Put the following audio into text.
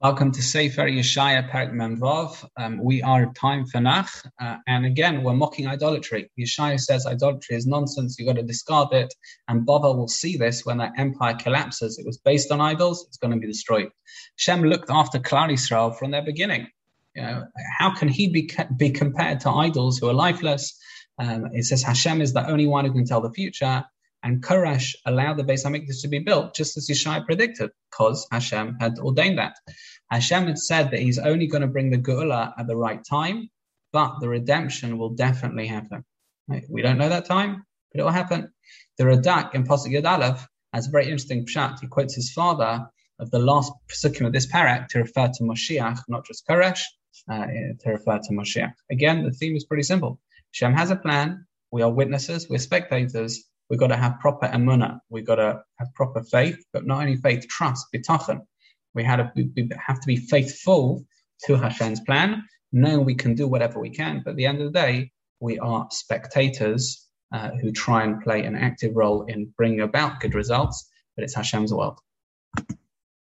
Welcome to Sefer Yeshaya Perek Memvav. Um, we are time for Nach, uh, and again, we're mocking idolatry. Yeshaya says idolatry is nonsense, you've got to discard it, and Bavel will see this when that empire collapses. It was based on idols, it's going to be destroyed. Shem looked after Klal Yisrael from their beginning. You know, how can he be, be compared to idols who are lifeless? Um, it says Hashem is the only one who can tell the future, and Koresh allowed the Beis Hamikdash to be built, just as Yeshaya predicted, because Hashem had ordained that. Hashem had said that He's only going to bring the Geula at the right time, but the redemption will definitely happen. We don't know that time, but it will happen. The Radak in Pasuk Yud Aleph has a very interesting pshat. He quotes his father of the last psukim of this perek to refer to Moshiach, not just Koresh, uh, to refer to Moshiach. Again, the theme is pretty simple. Hashem has a plan. We are witnesses. We're spectators We've got to have proper emuna. We've got to have proper faith, but not only faith, trust, bitachon. We, we have to be faithful to Hashem's plan, knowing we can do whatever we can. But at the end of the day, we are spectators uh, who try and play an active role in bringing about good results, but it's Hashem's world.